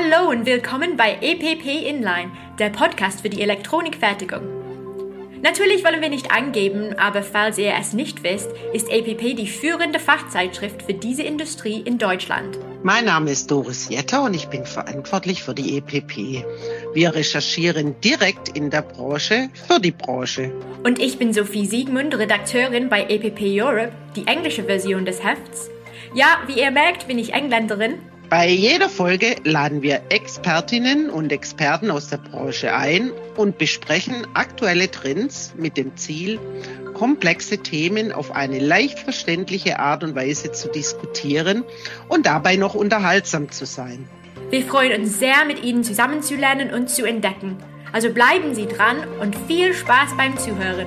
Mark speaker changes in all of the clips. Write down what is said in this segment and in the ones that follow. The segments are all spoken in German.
Speaker 1: Hallo und willkommen bei EPP Inline, der Podcast für die Elektronikfertigung. Natürlich wollen wir nicht angeben, aber falls ihr es nicht wisst, ist EPP die führende Fachzeitschrift für diese Industrie in Deutschland.
Speaker 2: Mein Name ist Doris Jetter und ich bin verantwortlich für die EPP. Wir recherchieren direkt in der Branche für die Branche.
Speaker 1: Und ich bin Sophie Siegmund, Redakteurin bei EPP Europe, die englische Version des Hefts. Ja, wie ihr merkt, bin ich Engländerin
Speaker 2: bei jeder Folge laden wir Expertinnen und Experten aus der Branche ein und besprechen aktuelle Trends mit dem Ziel, komplexe Themen auf eine leicht verständliche Art und Weise zu diskutieren und dabei noch unterhaltsam zu sein.
Speaker 1: Wir freuen uns sehr, mit Ihnen zusammenzulernen und zu entdecken. Also bleiben Sie dran und viel Spaß beim Zuhören.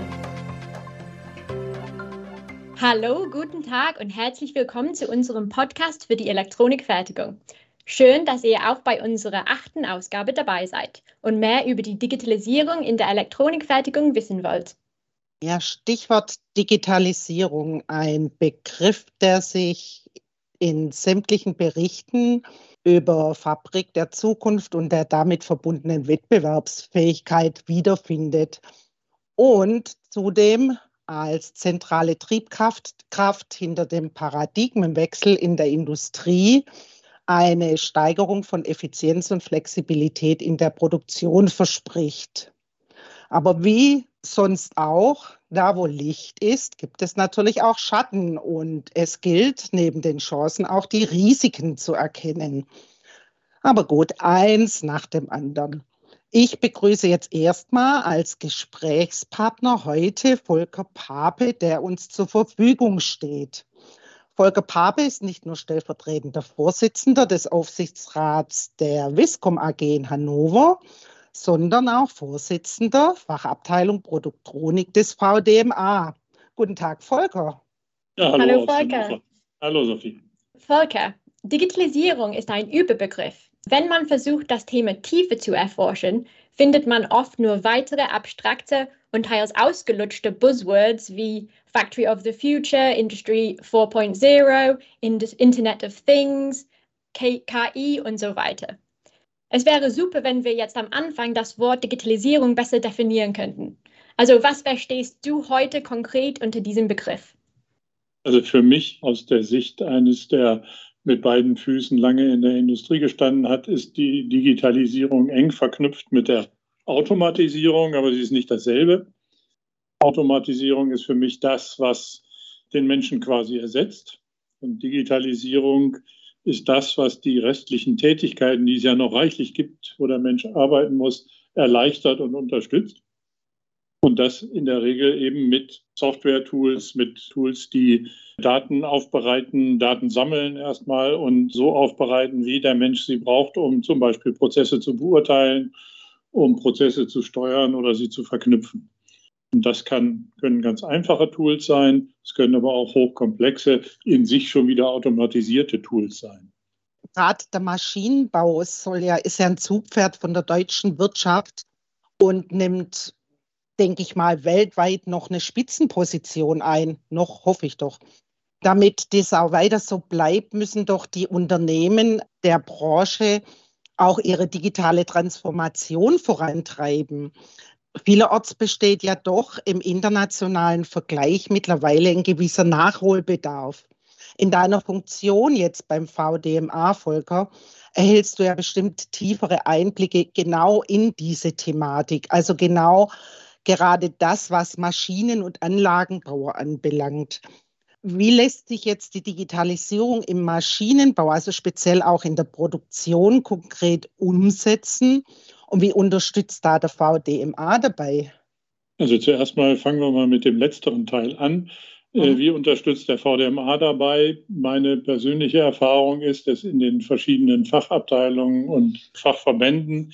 Speaker 1: Hallo, guten Tag und herzlich willkommen zu unserem Podcast für die Elektronikfertigung. Schön, dass ihr auch bei unserer achten Ausgabe dabei seid und mehr über die Digitalisierung in der Elektronikfertigung wissen wollt.
Speaker 2: Ja, Stichwort Digitalisierung, ein Begriff, der sich in sämtlichen Berichten über Fabrik der Zukunft und der damit verbundenen Wettbewerbsfähigkeit wiederfindet. Und zudem als zentrale Triebkraft Kraft hinter dem Paradigmenwechsel in der Industrie eine Steigerung von Effizienz und Flexibilität in der Produktion verspricht. Aber wie sonst auch, da wo Licht ist, gibt es natürlich auch Schatten und es gilt neben den Chancen auch die Risiken zu erkennen. Aber gut, eins nach dem anderen. Ich begrüße jetzt erstmal als Gesprächspartner heute Volker Pape, der uns zur Verfügung steht. Volker Pape ist nicht nur stellvertretender Vorsitzender des Aufsichtsrats der Viscom AG in Hannover, sondern auch Vorsitzender Fachabteilung Produktronik des VDMA. Guten Tag, Volker.
Speaker 3: Ja, hallo, hallo Volker. Hallo, Sophie.
Speaker 1: Volker, Digitalisierung ist ein Überbegriff. Wenn man versucht, das Thema tiefer zu erforschen, findet man oft nur weitere abstrakte und teils ausgelutschte Buzzwords wie Factory of the Future, Industry 4.0, Internet of Things, KI und so weiter. Es wäre super, wenn wir jetzt am Anfang das Wort Digitalisierung besser definieren könnten. Also was verstehst du heute konkret unter diesem Begriff?
Speaker 3: Also für mich aus der Sicht eines der mit beiden Füßen lange in der Industrie gestanden hat, ist die Digitalisierung eng verknüpft mit der Automatisierung, aber sie ist nicht dasselbe. Automatisierung ist für mich das, was den Menschen quasi ersetzt. Und Digitalisierung ist das, was die restlichen Tätigkeiten, die es ja noch reichlich gibt, wo der Mensch arbeiten muss, erleichtert und unterstützt. Und das in der Regel eben mit Software-Tools, mit Tools, die Daten aufbereiten, Daten sammeln erstmal und so aufbereiten, wie der Mensch sie braucht, um zum Beispiel Prozesse zu beurteilen, um Prozesse zu steuern oder sie zu verknüpfen. Und das kann, können ganz einfache Tools sein, es können aber auch hochkomplexe, in sich schon wieder automatisierte Tools sein.
Speaker 2: Gerade der Maschinenbau soll ja, ist ja ein Zugpferd von der deutschen Wirtschaft und nimmt denke ich mal, weltweit noch eine Spitzenposition ein. Noch hoffe ich doch. Damit das auch weiter so bleibt, müssen doch die Unternehmen der Branche auch ihre digitale Transformation vorantreiben. Vielerorts besteht ja doch im internationalen Vergleich mittlerweile ein gewisser Nachholbedarf. In deiner Funktion jetzt beim VDMA, Volker, erhältst du ja bestimmt tiefere Einblicke genau in diese Thematik. Also genau gerade das, was Maschinen- und Anlagenbau anbelangt. Wie lässt sich jetzt die Digitalisierung im Maschinenbau, also speziell auch in der Produktion, konkret umsetzen? Und wie unterstützt da der VDMA dabei?
Speaker 3: Also zuerst mal fangen wir mal mit dem letzteren Teil an. Äh, mhm. Wie unterstützt der VDMA dabei? Meine persönliche Erfahrung ist, dass in den verschiedenen Fachabteilungen und Fachverbänden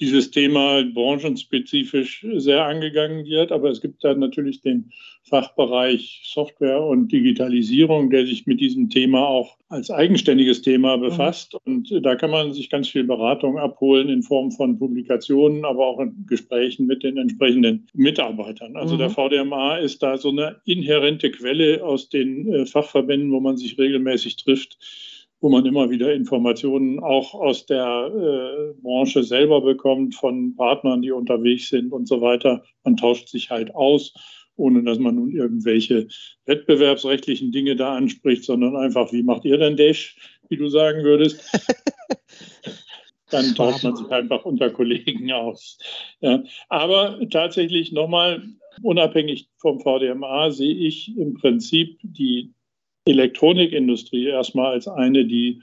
Speaker 3: dieses Thema branchenspezifisch sehr angegangen wird. Aber es gibt dann natürlich den Fachbereich Software und Digitalisierung, der sich mit diesem Thema auch als eigenständiges Thema mhm. befasst. Und da kann man sich ganz viel Beratung abholen in Form von Publikationen, aber auch in Gesprächen mit den entsprechenden Mitarbeitern. Also mhm. der VDMA ist da so eine inhärente Quelle aus den äh, Fachverbänden, wo man sich regelmäßig trifft wo man immer wieder Informationen auch aus der äh, Branche selber bekommt, von Partnern, die unterwegs sind und so weiter. Man tauscht sich halt aus, ohne dass man nun irgendwelche wettbewerbsrechtlichen Dinge da anspricht, sondern einfach, wie macht ihr denn Dash, wie du sagen würdest? Dann tauscht man sich einfach unter Kollegen aus. Ja. Aber tatsächlich nochmal, unabhängig vom VDMA, sehe ich im Prinzip die Elektronikindustrie erstmal als eine, die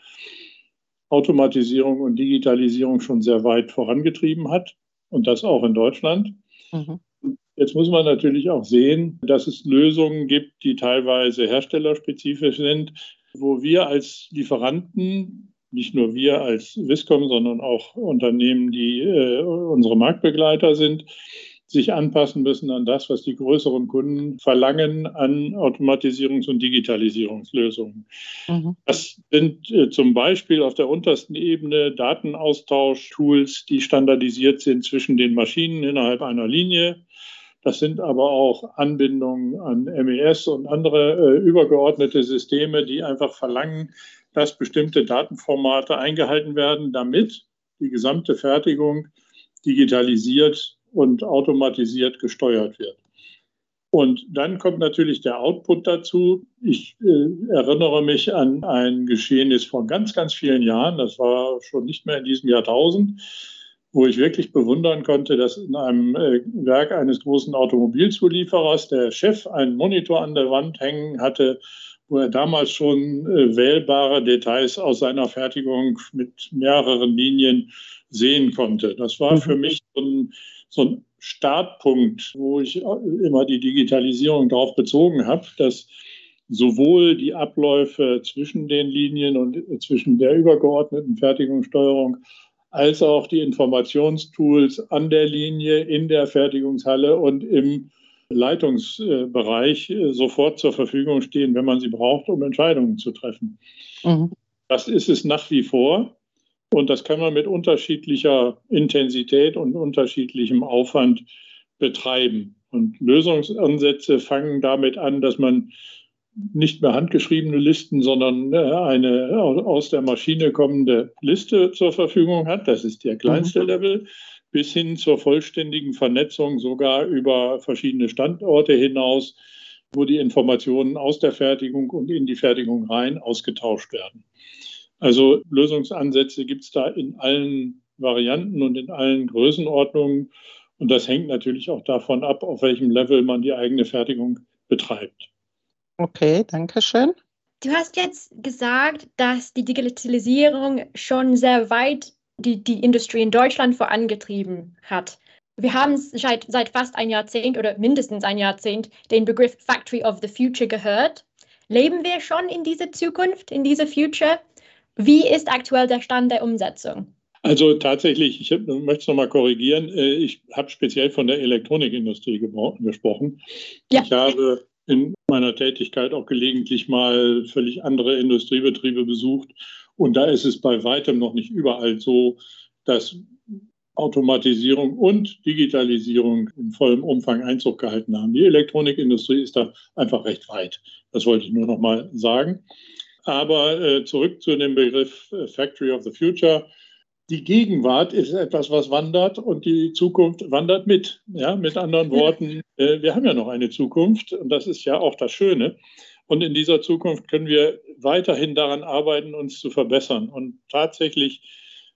Speaker 3: Automatisierung und Digitalisierung schon sehr weit vorangetrieben hat und das auch in Deutschland. Mhm. Jetzt muss man natürlich auch sehen, dass es Lösungen gibt, die teilweise herstellerspezifisch sind, wo wir als Lieferanten, nicht nur wir als Viscom, sondern auch Unternehmen, die äh, unsere Marktbegleiter sind, sich anpassen müssen an das, was die größeren Kunden verlangen an Automatisierungs- und Digitalisierungslösungen. Mhm. Das sind äh, zum Beispiel auf der untersten Ebene Datenaustausch-Tools, die standardisiert sind zwischen den Maschinen innerhalb einer Linie. Das sind aber auch Anbindungen an MES und andere äh, übergeordnete Systeme, die einfach verlangen, dass bestimmte Datenformate eingehalten werden, damit die gesamte Fertigung digitalisiert und automatisiert gesteuert wird. Und dann kommt natürlich der Output dazu. Ich äh, erinnere mich an ein Geschehnis vor ganz, ganz vielen Jahren. Das war schon nicht mehr in diesem Jahrtausend, wo ich wirklich bewundern konnte, dass in einem äh, Werk eines großen Automobilzulieferers der Chef einen Monitor an der Wand hängen hatte, wo er damals schon äh, wählbare Details aus seiner Fertigung mit mehreren Linien sehen konnte. Das war für mhm. mich so ein so ein Startpunkt, wo ich immer die Digitalisierung darauf bezogen habe, dass sowohl die Abläufe zwischen den Linien und zwischen der übergeordneten Fertigungssteuerung als auch die Informationstools an der Linie, in der Fertigungshalle und im Leitungsbereich sofort zur Verfügung stehen, wenn man sie braucht, um Entscheidungen zu treffen. Mhm. Das ist es nach wie vor. Und das kann man mit unterschiedlicher Intensität und unterschiedlichem Aufwand betreiben. Und Lösungsansätze fangen damit an, dass man nicht mehr handgeschriebene Listen, sondern äh, eine aus der Maschine kommende Liste zur Verfügung hat. Das ist der kleinste mhm. Level bis hin zur vollständigen Vernetzung sogar über verschiedene Standorte hinaus, wo die Informationen aus der Fertigung und in die Fertigung rein ausgetauscht werden. Also Lösungsansätze gibt es da in allen Varianten und in allen Größenordnungen. Und das hängt natürlich auch davon ab, auf welchem Level man die eigene Fertigung betreibt.
Speaker 2: Okay, danke schön.
Speaker 1: Du hast jetzt gesagt, dass die Digitalisierung schon sehr weit die, die Industrie in Deutschland vorangetrieben hat. Wir haben seit, seit fast ein Jahrzehnt oder mindestens ein Jahrzehnt den Begriff Factory of the Future gehört. Leben wir schon in dieser Zukunft, in dieser Future? Wie ist aktuell der Stand der Umsetzung?
Speaker 3: Also tatsächlich, ich möchte es nochmal korrigieren. Äh, ich habe speziell von der Elektronikindustrie gesprochen. Ja. Ich habe in meiner Tätigkeit auch gelegentlich mal völlig andere Industriebetriebe besucht. Und da ist es bei weitem noch nicht überall so, dass Automatisierung und Digitalisierung in vollem Umfang Einzug gehalten haben. Die Elektronikindustrie ist da einfach recht weit. Das wollte ich nur noch mal sagen. Aber äh, zurück zu dem Begriff äh, Factory of the Future. Die Gegenwart ist etwas, was wandert und die Zukunft wandert mit. Ja, mit anderen Worten, äh, wir haben ja noch eine Zukunft und das ist ja auch das Schöne. Und in dieser Zukunft können wir weiterhin daran arbeiten, uns zu verbessern. Und tatsächlich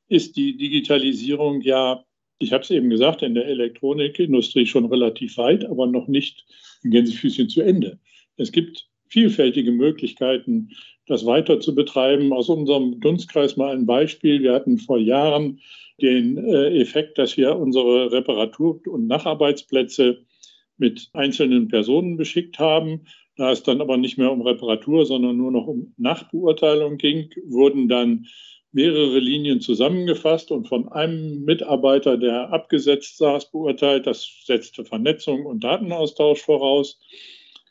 Speaker 3: ist die Digitalisierung ja, ich habe es eben gesagt, in der Elektronikindustrie schon relativ weit, aber noch nicht in Gänsefüßchen zu Ende. Es gibt vielfältige Möglichkeiten, das weiter zu betreiben. Aus unserem Dunstkreis mal ein Beispiel. Wir hatten vor Jahren den äh, Effekt, dass wir unsere Reparatur- und Nacharbeitsplätze mit einzelnen Personen beschickt haben. Da es dann aber nicht mehr um Reparatur, sondern nur noch um Nachbeurteilung ging, wurden dann mehrere Linien zusammengefasst und von einem Mitarbeiter, der abgesetzt saß, beurteilt. Das setzte Vernetzung und Datenaustausch voraus.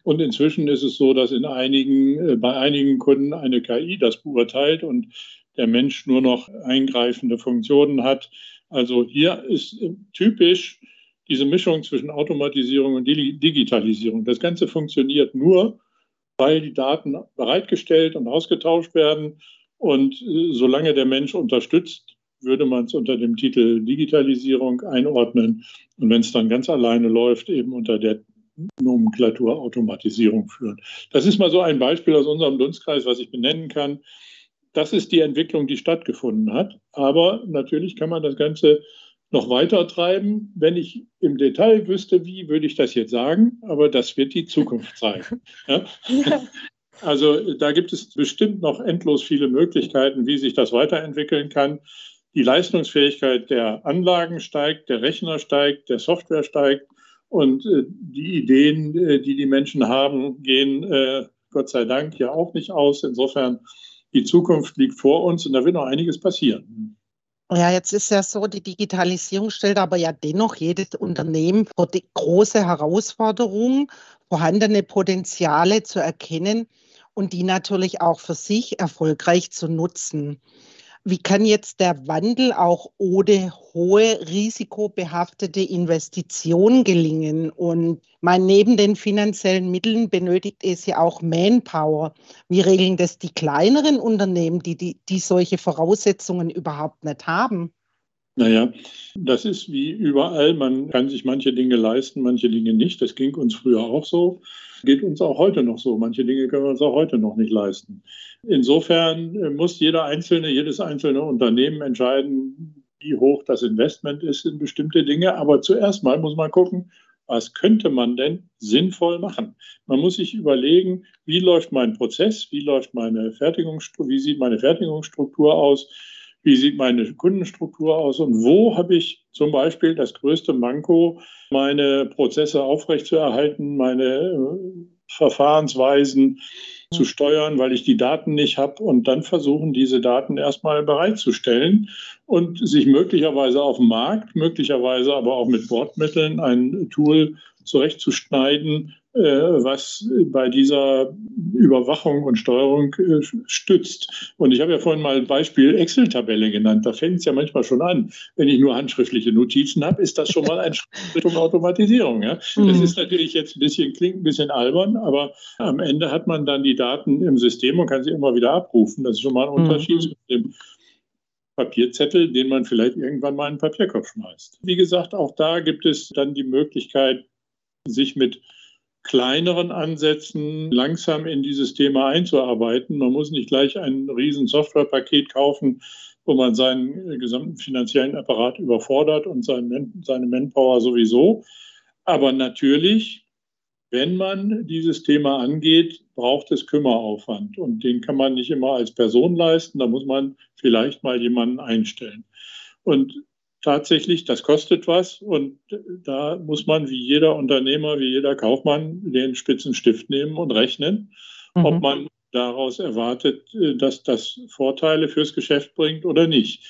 Speaker 3: Und inzwischen ist es so, dass in einigen, äh, bei einigen Kunden eine KI das beurteilt und der Mensch nur noch eingreifende Funktionen hat. Also hier ist äh, typisch diese Mischung zwischen Automatisierung und Digitalisierung. Das Ganze funktioniert nur, weil die Daten bereitgestellt und ausgetauscht werden Und äh, solange der Mensch unterstützt, würde man es unter dem Titel Digitalisierung einordnen. Und wenn es dann ganz alleine läuft, eben unter der Nomenklatur Automatisierung führen. Das ist mal so ein Beispiel aus unserem Dunstkreis, was ich benennen kann. Das ist die Entwicklung, die stattgefunden hat. Aber natürlich kann man das Ganze noch weiter treiben. Wenn ich im Detail wüsste, wie, würde ich das jetzt sagen. Aber das wird die Zukunft zeigen. Ja? Also da gibt es bestimmt noch endlos viele Möglichkeiten, wie sich das weiterentwickeln kann. Die Leistungsfähigkeit der Anlagen steigt, der Rechner steigt, der Software steigt. Und äh, die Ideen, äh, die die Menschen haben, gehen äh, Gott sei Dank ja auch nicht aus. Insofern, die Zukunft liegt vor uns und da wird noch einiges passieren.
Speaker 2: Ja, jetzt ist ja so, die Digitalisierung stellt aber ja dennoch jedes Unternehmen vor die große Herausforderung, vorhandene Potenziale zu erkennen und die natürlich auch für sich erfolgreich zu nutzen. Wie kann jetzt der Wandel auch ohne hohe risikobehaftete Investitionen gelingen? Und mein, neben den finanziellen Mitteln benötigt es ja auch Manpower. Wie regeln das die kleineren Unternehmen, die, die, die solche Voraussetzungen überhaupt nicht haben?
Speaker 3: Naja, das ist wie überall. Man kann sich manche Dinge leisten, manche Dinge nicht. Das ging uns früher auch so. Geht uns auch heute noch so. Manche Dinge können wir uns auch heute noch nicht leisten. Insofern äh, muss jeder einzelne, jedes einzelne Unternehmen entscheiden, wie hoch das Investment ist in bestimmte Dinge. Aber zuerst mal muss man gucken, was könnte man denn sinnvoll machen? Man muss sich überlegen, wie läuft mein Prozess, wie läuft meine Fertigungsstruktur, wie sieht meine Fertigungsstruktur aus, wie sieht meine Kundenstruktur aus? Und wo habe ich zum Beispiel das größte Manko, meine Prozesse aufrechtzuerhalten, meine äh, Verfahrensweisen zu steuern, weil ich die Daten nicht habe? Und dann versuchen, diese Daten erstmal bereitzustellen und sich möglicherweise auf dem Markt, möglicherweise aber auch mit Bordmitteln ein Tool zurechtzuschneiden, was bei dieser Überwachung und Steuerung äh, stützt. Und ich habe ja vorhin mal ein Beispiel Excel-Tabelle genannt. Da fängt es ja manchmal schon an. Wenn ich nur handschriftliche Notizen habe, ist das schon mal ein Schritt Richtung Automatisierung. Ja? Das mhm. ist natürlich jetzt ein bisschen, klingt ein bisschen albern, aber am Ende hat man dann die Daten im System und kann sie immer wieder abrufen. Das ist schon mal ein mhm. Unterschied zu dem Papierzettel, den man vielleicht irgendwann mal in den Papierkopf schmeißt. Wie gesagt, auch da gibt es dann die Möglichkeit, sich mit kleineren Ansätzen langsam in dieses Thema einzuarbeiten. Man muss nicht gleich ein riesen Softwarepaket kaufen, wo man seinen gesamten finanziellen Apparat überfordert und seine Manpower sowieso. Aber natürlich, wenn man dieses Thema angeht, braucht es Kümmeraufwand. Und den kann man nicht immer als Person leisten. Da muss man vielleicht mal jemanden einstellen. Und tatsächlich, das kostet was und da muss man wie jeder Unternehmer, wie jeder Kaufmann den spitzen Stift nehmen und rechnen, mhm. ob man daraus erwartet, äh, dass das Vorteile fürs Geschäft bringt oder nicht,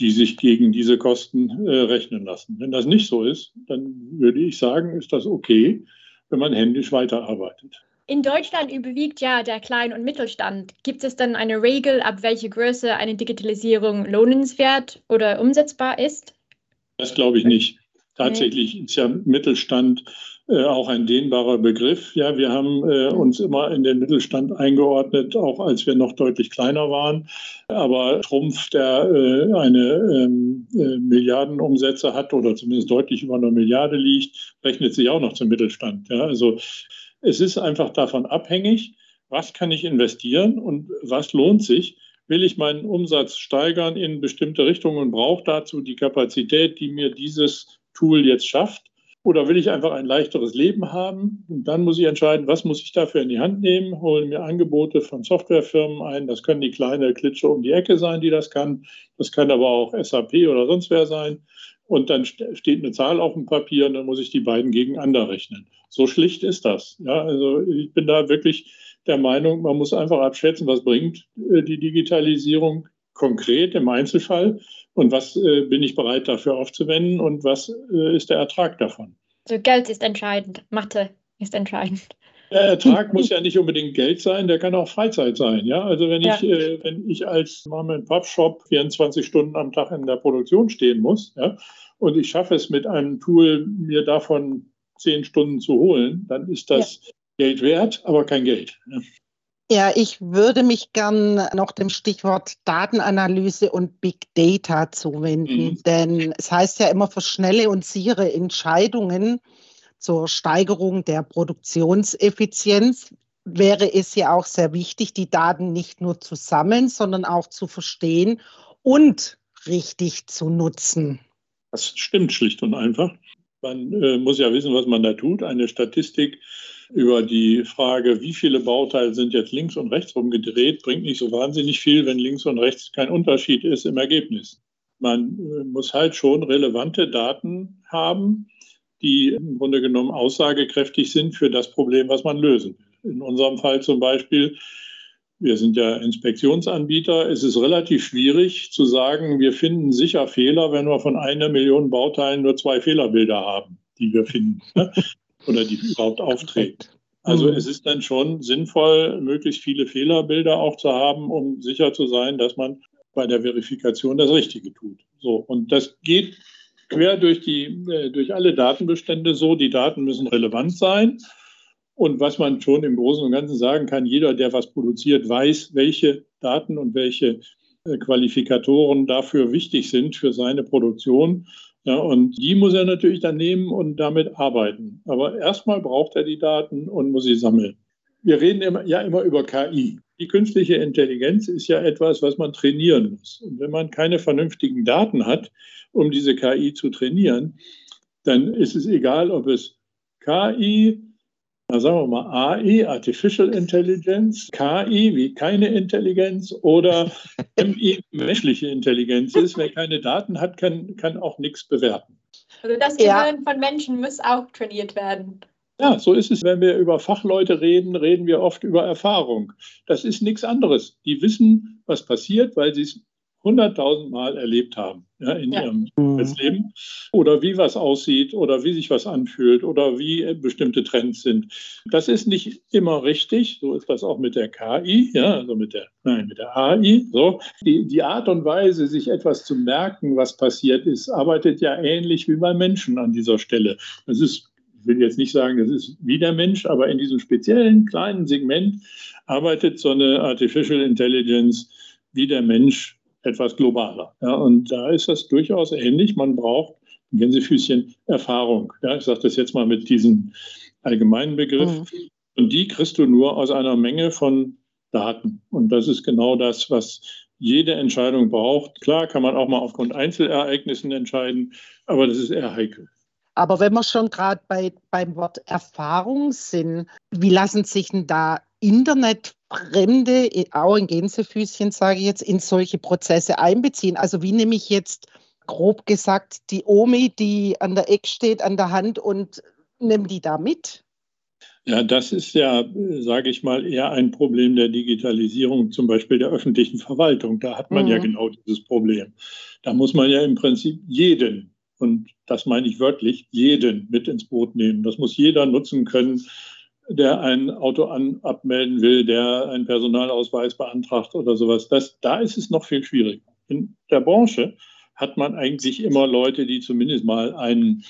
Speaker 3: die sich gegen diese Kosten äh, rechnen lassen. Wenn das nicht so ist, dann würde ich sagen, ist das okay, wenn man händisch weiterarbeitet.
Speaker 1: In Deutschland überwiegt ja der Klein- und Mittelstand. Gibt es dann eine Regel, ab welcher Größe eine Digitalisierung lohnenswert oder umsetzbar ist?
Speaker 3: Das glaube ich nicht. Tatsächlich ist ja Mittelstand äh, auch ein dehnbarer Begriff. Ja, wir haben äh, uns immer in den Mittelstand eingeordnet, auch als wir noch deutlich kleiner waren. Aber Trumpf, der äh, eine ähm, äh, Milliardenumsätze hat oder zumindest deutlich über einer Milliarde liegt, rechnet sich auch noch zum Mittelstand. Ja, also es ist einfach davon abhängig, was kann ich investieren und was lohnt sich. Will ich meinen Umsatz steigern in bestimmte Richtungen und brauche dazu die Kapazität, die mir dieses Tool jetzt schafft? Oder will ich einfach ein leichteres Leben haben? Und dann muss ich entscheiden, was muss ich dafür in die Hand nehmen? Holen mir Angebote von Softwarefirmen ein. Das können die kleine Klitsche um die Ecke sein, die das kann. Das kann aber auch SAP oder sonst wer sein und dann steht eine Zahl auf dem Papier und dann muss ich die beiden gegeneinander rechnen. So schlicht ist das. Ja, also ich bin da wirklich der Meinung, man muss einfach abschätzen, was bringt äh, die Digitalisierung konkret im Einzelfall und was äh, bin ich bereit dafür aufzuwenden und was äh, ist der Ertrag davon.
Speaker 1: Also Geld ist entscheidend, Mathe ist entscheidend.
Speaker 3: Der Ertrag muss ja nicht unbedingt Geld sein, der kann auch Freizeit sein. Ja, also wenn ja. ich, äh, wenn ich als Mama and Pop Shop 24 Stunden am Tag in der Produktion stehen muss, ja, und ich schaffe es mit einem Tool, mir davon zehn Stunden zu holen, dann ist das ja. Geld wert, aber kein Geld. Ja.
Speaker 2: Ja, ich würde mich gern noch dem Stichwort Datenanalyse und Big Data zuwenden, mhm. denn es heißt ja immer für schnelle und sichere Entscheidungen zur Steigerung der Produktionseffizienz wäre es ja auch sehr wichtig, die Daten nicht nur zu sammeln, sondern auch zu verstehen und richtig zu nutzen.
Speaker 3: Das stimmt schlicht und einfach. Man äh, muss ja wissen, was man da tut. Eine Statistik über die Frage, wie viele Bauteile sind jetzt links und rechts rumgedreht, bringt nicht so wahnsinnig viel, wenn links und rechts kein Unterschied ist im Ergebnis. Man äh, muss halt schon relevante Daten haben, die im Grunde genommen aussagekräftig sind für das Problem, was man lösen will. In unserem Fall zum Beispiel, wir sind ja Inspektionsanbieter, ist es relativ schwierig zu sagen, wir finden sicher Fehler, wenn wir von einer Million Bauteilen nur zwei Fehlerbilder haben, die wir finden. Ne? oder die überhaupt auftreten. Also mhm. es ist dann schon sinnvoll, möglichst viele Fehlerbilder auch zu haben, um sicher zu sein, dass man bei der Verifikation das Richtige tut. So und das geht quer durch die äh, durch alle Datenbestände so. Die Daten müssen relevant sein. Und was man schon im Großen und Ganzen sagen kann, jeder, der was produziert, weiß, welche Daten und welche äh, Qualifikatoren dafür wichtig sind für seine Produktion. Ja, und die muss er natürlich dann nehmen und damit arbeiten. Aber erstmal braucht er die Daten und muss sie sammeln. Wir reden immer, ja immer über KI. Die künstliche Intelligenz ist ja etwas, was man trainieren muss. Und wenn man keine vernünftigen Daten hat, um diese KI zu trainieren, dann ist es egal, ob es KI, na sagen wir mal AI, Artificial Intelligence, KI wie keine Intelligenz oder MI, menschliche Intelligenz ist. Wer keine Daten hat, kann, kann auch nichts bewerten.
Speaker 1: Also das Gehirn ja. von Menschen muss auch trainiert werden.
Speaker 3: Ja, so ist es. Wenn wir über Fachleute reden, reden wir oft über Erfahrung. Das ist nichts anderes. Die wissen, was passiert, weil sie es hunderttausend Mal erlebt haben ja, in ja. ihrem mhm. Leben. Oder wie was aussieht oder wie sich was anfühlt oder wie bestimmte Trends sind. Das ist nicht immer richtig. So ist das auch mit der KI, ja, also mit der, nein, mit der AI. So. Die, die Art und Weise, sich etwas zu merken, was passiert ist, arbeitet ja ähnlich wie bei Menschen an dieser Stelle. Das ist will jetzt nicht sagen, das ist wie der Mensch, aber in diesem speziellen kleinen Segment arbeitet so eine Artificial Intelligence wie der Mensch etwas globaler. Ja, und da ist das durchaus ähnlich. Man braucht Gänsefüßchen Erfahrung. Ja, ich sage das jetzt mal mit diesem allgemeinen Begriff. Mhm. Und die kriegst du nur aus einer Menge von Daten. Und das ist genau das, was jede Entscheidung braucht. Klar kann man auch mal aufgrund Einzelereignissen entscheiden, aber das ist eher heikel.
Speaker 2: Aber wenn wir schon gerade bei, beim Wort Erfahrung sind, wie lassen sich denn da Internetfremde, auch in Gänsefüßchen sage ich jetzt, in solche Prozesse einbeziehen? Also wie nehme ich jetzt grob gesagt die Omi, die an der Eck steht, an der Hand und nehme die da mit?
Speaker 3: Ja, das ist ja, sage ich mal, eher ein Problem der Digitalisierung, zum Beispiel der öffentlichen Verwaltung. Da hat man mhm. ja genau dieses Problem. Da muss man ja im Prinzip jeden, und das meine ich wörtlich, jeden mit ins Boot nehmen. Das muss jeder nutzen können, der ein Auto an, abmelden will, der einen Personalausweis beantragt oder sowas. Das, da ist es noch viel schwieriger. In der Branche hat man eigentlich immer Leute, die zumindest mal einen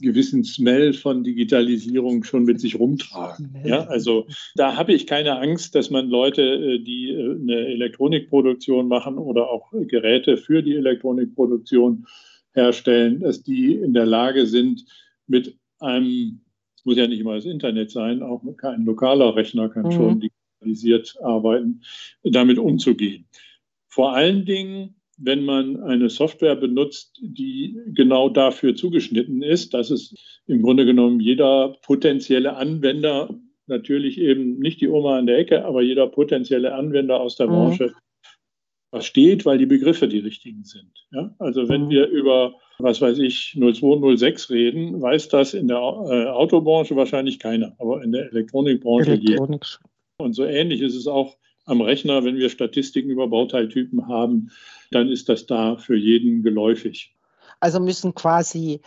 Speaker 3: gewissen Smell von Digitalisierung schon mit sich rumtragen. Ja, also da habe ich keine Angst, dass man Leute, äh, die äh, eine Elektronikproduktion machen oder auch Geräte für die Elektronikproduktion herstellen, dass die in der Lage sind, mit einem es muss ja nicht immer das Internet sein, auch ein lokaler Rechner kann mhm. schon digitalisiert arbeiten, damit umzugehen. Vor allen Dingen, wenn man eine Software benutzt, die genau dafür zugeschnitten ist, dass es im Grunde genommen jeder potenzielle Anwender, natürlich eben nicht die Oma an der Ecke, aber jeder potenzielle Anwender aus der mhm. Branche versteht, weil die Begriffe die richtigen sind. Ja? Also wenn mhm. wir über was weiß ich, 0206 reden, weiß das in der äh, Autobranche wahrscheinlich keiner, aber in der Elektronikbranche Elektronik. Und so ähnlich ist es auch am Rechner, wenn wir Statistiken über Bauteiltypen haben, dann ist das da für jeden geläufig.
Speaker 2: Also müssen quasi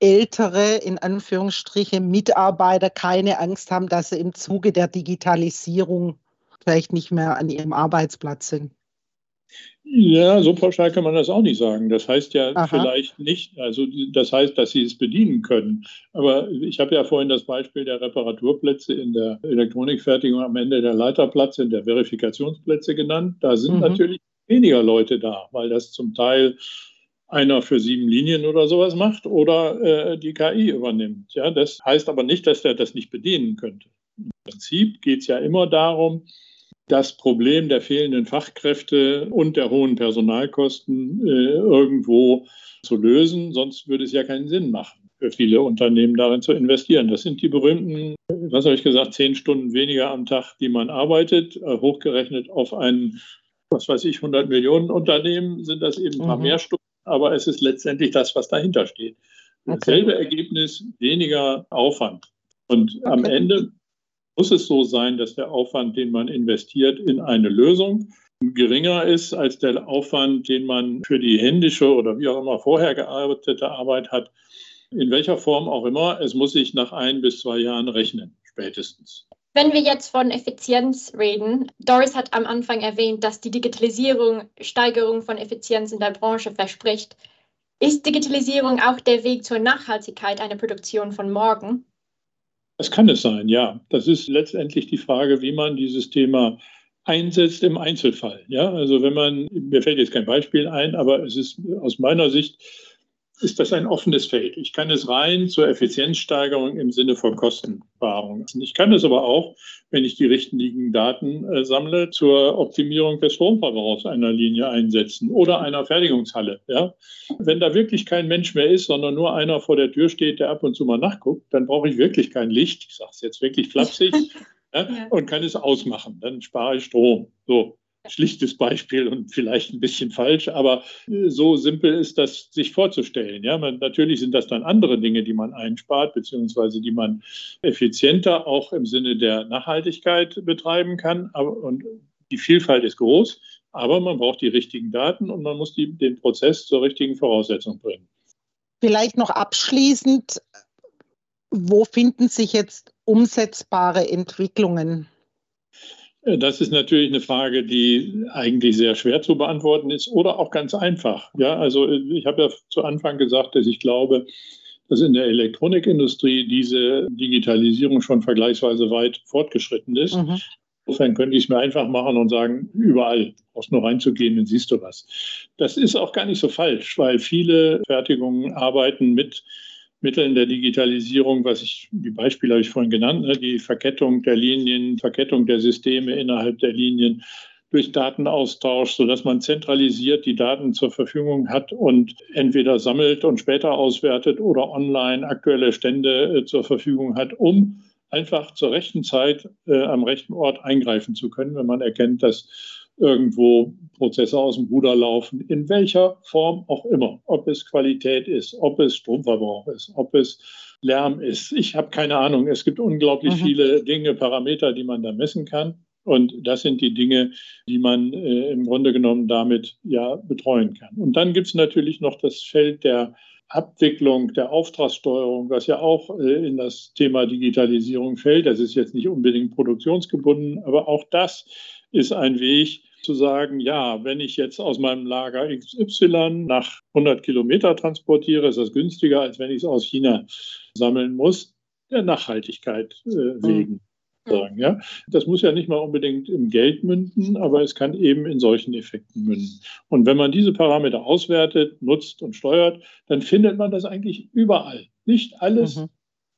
Speaker 2: ältere, in Anführungsstrichen, Mitarbeiter keine Angst haben, dass sie im Zuge der Digitalisierung vielleicht nicht mehr an ihrem Arbeitsplatz sind.
Speaker 3: Ja, so pauschal kann man das auch nicht sagen. Das heißt ja Aha. vielleicht nicht, also das heißt, dass sie es bedienen können. Aber ich habe ja vorhin das Beispiel der Reparaturplätze in der Elektronikfertigung am Ende der Leiterplätze, der Verifikationsplätze genannt. Da sind mhm. natürlich weniger Leute da, weil das zum Teil einer für sieben Linien oder sowas macht oder äh, die KI übernimmt. Ja, das heißt aber nicht, dass er das nicht bedienen könnte. Im Prinzip geht es ja immer darum, das Problem der fehlenden Fachkräfte und der hohen Personalkosten äh, irgendwo zu lösen. Sonst würde es ja keinen Sinn machen, für viele Unternehmen darin zu investieren. Das sind die berühmten, was habe ich gesagt, zehn Stunden weniger am Tag, die man arbeitet, äh, hochgerechnet auf ein, was weiß ich, 100 Millionen Unternehmen sind das eben ein paar mhm. mehr Stunden, aber es ist letztendlich das, was dahinter steht. Dasselbe okay. Ergebnis, weniger Aufwand. Und okay. am Ende muss es so sein, dass der Aufwand, den man investiert in eine Lösung, geringer ist als der Aufwand, den man für die händische oder wie auch immer vorher gearbeitete Arbeit hat. In welcher Form auch immer, es muss sich nach ein bis zwei Jahren rechnen, spätestens.
Speaker 1: Wenn wir jetzt von Effizienz reden, Doris hat am Anfang erwähnt, dass die Digitalisierung Steigerung von Effizienz in der Branche verspricht. Ist Digitalisierung auch der Weg zur Nachhaltigkeit einer Produktion von morgen?
Speaker 3: Das kann es sein, ja. Das ist letztendlich die Frage, wie man dieses Thema einsetzt im Einzelfall. Ja, also wenn man, mir fällt jetzt kein Beispiel ein, aber es ist aus meiner Sicht ist das ein offenes Feld. Ich kann es rein zur Effizienzsteigerung im Sinne von Kostenwahrung. Ich kann es aber auch, wenn ich die richtigen Daten äh, sammle, zur Optimierung des Stromverbrauchs einer Linie einsetzen oder einer Fertigungshalle. Ja? Wenn da wirklich kein Mensch mehr ist, sondern nur einer vor der Tür steht, der ab und zu mal nachguckt, dann brauche ich wirklich kein Licht. Ich sage es jetzt wirklich flapsig. ja, und kann es ausmachen. Dann spare ich Strom. So schlichtes Beispiel und vielleicht ein bisschen falsch, aber äh, so simpel ist das, sich vorzustellen. Ja, man, natürlich sind das dann andere Dinge, die man einspart, beziehungsweise die man effizienter auch im Sinne der Nachhaltigkeit betreiben kann. Aber, und die Vielfalt ist groß, aber man braucht die richtigen Daten und man muss die, den Prozess zur richtigen Voraussetzung bringen.
Speaker 2: Vielleicht noch abschließend, wo finden sich jetzt umsetzbare Entwicklungen?
Speaker 3: Das ist natürlich eine Frage, die eigentlich sehr schwer zu beantworten ist oder auch ganz einfach. Ja, also ich habe ja zu Anfang gesagt, dass ich glaube, dass in der Elektronikindustrie diese Digitalisierung schon vergleichsweise weit fortgeschritten ist. Mhm. Insofern könnte ich es mir einfach machen und sagen, überall brauchst nur reinzugehen, dann siehst du was. Das ist auch gar nicht so falsch, weil viele Fertigungen arbeiten mit Mitteln der Digitalisierung, was ich, die Beispiele habe ich vorhin genannt, ne, die Verkettung der Linien, Verkettung der Systeme innerhalb der Linien durch Datenaustausch, sodass man zentralisiert die Daten zur Verfügung hat und entweder sammelt und später auswertet oder online aktuelle Stände äh, zur Verfügung hat, um einfach zur rechten Zeit äh, am rechten Ort eingreifen zu können, wenn man erkennt, dass irgendwo Prozesse aus dem Ruder laufen, in welcher Form auch immer. Ob es Qualität ist, ob es Stromverbrauch ist, ob es Lärm ist. Ich habe keine Ahnung. Es gibt unglaublich mhm. viele Dinge, Parameter, die man da messen kann. Und das sind die Dinge, die man äh, im Grunde genommen damit ja betreuen kann. Und dann gibt es natürlich noch das Feld der Abwicklung, der Auftragssteuerung, was ja auch äh, in das Thema Digitalisierung fällt. Das ist jetzt nicht unbedingt produktionsgebunden, aber auch das ist ein Weg zu sagen, ja, wenn ich jetzt aus meinem Lager XY nach 100 Kilometer transportiere, ist das günstiger, als wenn ich es aus China sammeln muss, der Nachhaltigkeit äh, hm. wegen. Sagen, ja? Das muss ja nicht mal unbedingt im Geld münden, aber es kann eben in solchen Effekten münden. Und wenn man diese Parameter auswertet, nutzt und steuert, dann findet man das eigentlich überall. Nicht alles, mhm.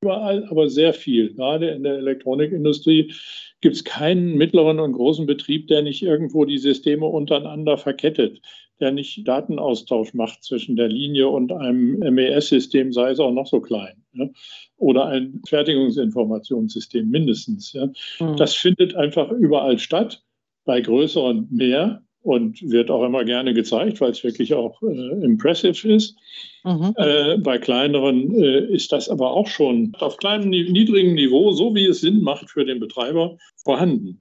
Speaker 3: Überall, aber sehr viel. Gerade in der Elektronikindustrie gibt es keinen mittleren und großen Betrieb, der nicht irgendwo die Systeme untereinander verkettet, der nicht Datenaustausch macht zwischen der Linie und einem MES-System, sei es auch noch so klein. Ja? Oder ein Fertigungsinformationssystem mindestens. Ja? Mhm. Das findet einfach überall statt, bei größeren mehr und wird auch immer gerne gezeigt, weil es wirklich auch äh, impressive ist. Mhm. Äh, bei kleineren äh, ist das aber auch schon auf kleinem, niedrigem Niveau, so wie es Sinn macht für den Betreiber, vorhanden.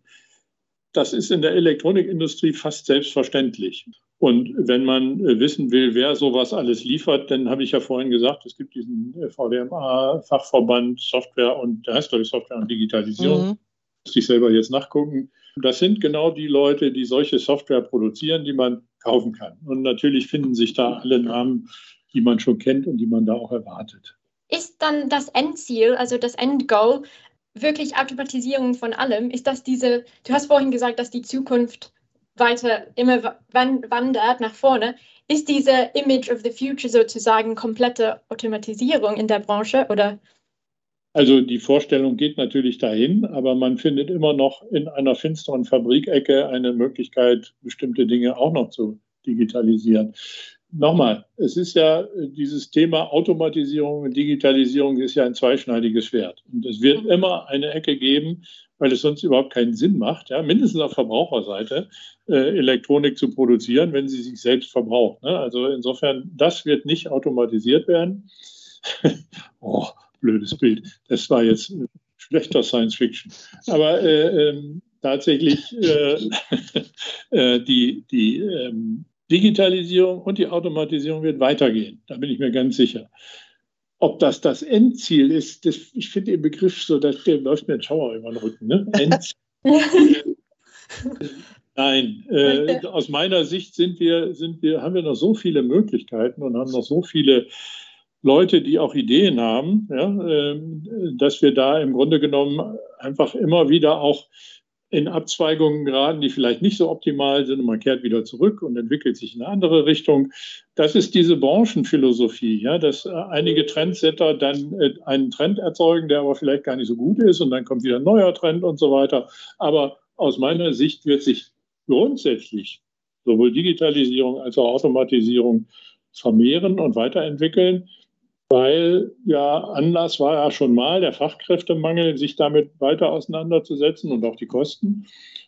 Speaker 3: Das ist in der Elektronikindustrie fast selbstverständlich. Und wenn man äh, wissen will, wer sowas alles liefert, dann habe ich ja vorhin gesagt, es gibt diesen äh, VDMA-Fachverband Software und, der heißt glaube ich Software und Digitalisierung. Mhm. Muss ich selber jetzt nachgucken Das sind genau die Leute, die solche Software produzieren, die man kaufen kann. Und natürlich finden sich da alle Namen, die man schon kennt und die man da auch erwartet.
Speaker 1: Ist dann das Endziel, also das Endgoal, wirklich Automatisierung von allem? Ist das diese, du hast vorhin gesagt, dass die Zukunft weiter immer wandert nach vorne. Ist diese Image of the Future sozusagen komplette Automatisierung in der Branche oder?
Speaker 3: Also die Vorstellung geht natürlich dahin, aber man findet immer noch in einer finsteren Fabrikecke eine Möglichkeit, bestimmte Dinge auch noch zu digitalisieren. Nochmal, es ist ja dieses Thema Automatisierung und Digitalisierung ist ja ein zweischneidiges Schwert. Und es wird mhm. immer eine Ecke geben, weil es sonst überhaupt keinen Sinn macht, ja, mindestens auf Verbraucherseite, äh, Elektronik zu produzieren, wenn sie sich selbst verbraucht. Ne? Also insofern, das wird nicht automatisiert werden. oh, blödes Bild. Das war jetzt schlechter Science Fiction. Aber äh, ähm, tatsächlich äh, äh, die, die ähm, Digitalisierung und die Automatisierung wird weitergehen. Da bin ich mir ganz sicher. Ob das das Endziel ist, das, ich finde den Begriff so, dass der läuft mir ein Schauer über den Rücken. Ne? Nein, äh, aus meiner Sicht sind wir, sind wir, haben wir noch so viele Möglichkeiten und haben noch so viele Leute, die auch Ideen haben, ja, äh, dass wir da im Grunde genommen einfach immer wieder auch in Abzweigungen geraten, die vielleicht nicht so optimal sind und man kehrt wieder zurück und entwickelt sich in eine andere Richtung. Das ist diese Branchenphilosophie, ja, dass äh, einige Trendsetter dann äh, einen Trend erzeugen, der aber vielleicht gar nicht so gut ist und dann kommt wieder ein neuer Trend und so weiter. Aber aus meiner Sicht wird sich grundsätzlich sowohl Digitalisierung als auch Automatisierung vermehren und weiterentwickeln weil ja Anlass war ja schon mal der Fachkräftemangel, sich damit weiter auseinanderzusetzen und auch die Kosten.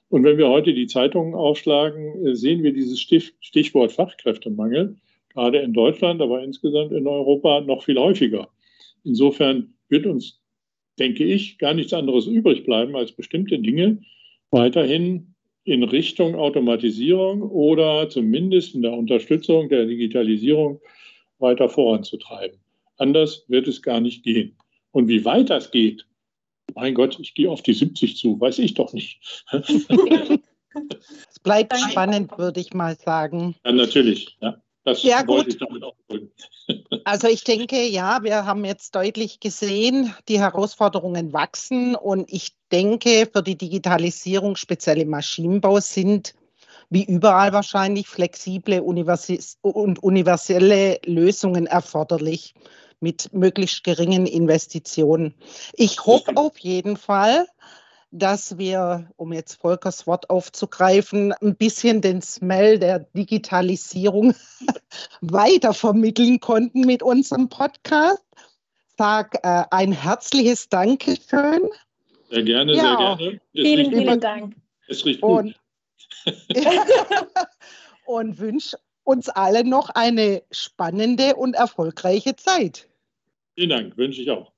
Speaker 3: Und wenn wir heute die Zeitungen aufschlagen, äh, sehen wir dieses Stichwort Fachkräftemangel, gerade in Deutschland, aber insgesamt in Europa noch viel häufiger. Insofern wird uns, denke ich, gar nichts anderes übrig bleiben, als bestimmte Dinge weiterhin in Richtung Automatisierung oder zumindest in der Unterstützung der Digitalisierung weiter voranzutreiben. Anders wird es gar nicht gehen. Und wie weit das geht, mein Gott, ich gehe auf die 70 zu, weiß ich doch nicht.
Speaker 2: es bleibt spannend, würde ich mal sagen.
Speaker 3: Ja, natürlich. Ja.
Speaker 2: Das ja, wollte ich damit ausdrücken. Also ich denke, ja, wir haben jetzt deutlich gesehen, die Herausforderungen wachsen und ich denke, für die Digitalisierung, speziell im Maschinenbau, sind wie überall wahrscheinlich flexible und universelle Lösungen erforderlich mit möglichst geringen Investitionen. Ich hoffe auf jeden Fall, dass wir, um jetzt Volkers Wort aufzugreifen, ein bisschen den Smell der Digitalisierung weitervermitteln konnten mit unserem Podcast. Sag äh, ein herzliches Dankeschön.
Speaker 3: Sehr gerne, ja. sehr gerne.
Speaker 1: Es vielen, vielen Dank.
Speaker 3: Es riecht gut. Und,
Speaker 2: und wünsche uns allen noch eine spannende und erfolgreiche Zeit.
Speaker 3: Vielen Dank, wünsche ich auch.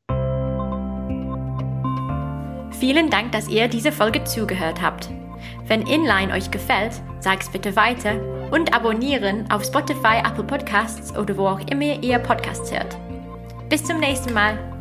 Speaker 1: Vielen Dank, dass ihr diese Folge zugehört habt. Wenn Inline euch gefällt, sag's bitte weiter und abonnieren auf Spotify, Apple Podcasts oder wo auch immer ihr Podcasts hört. Bis zum nächsten Mal.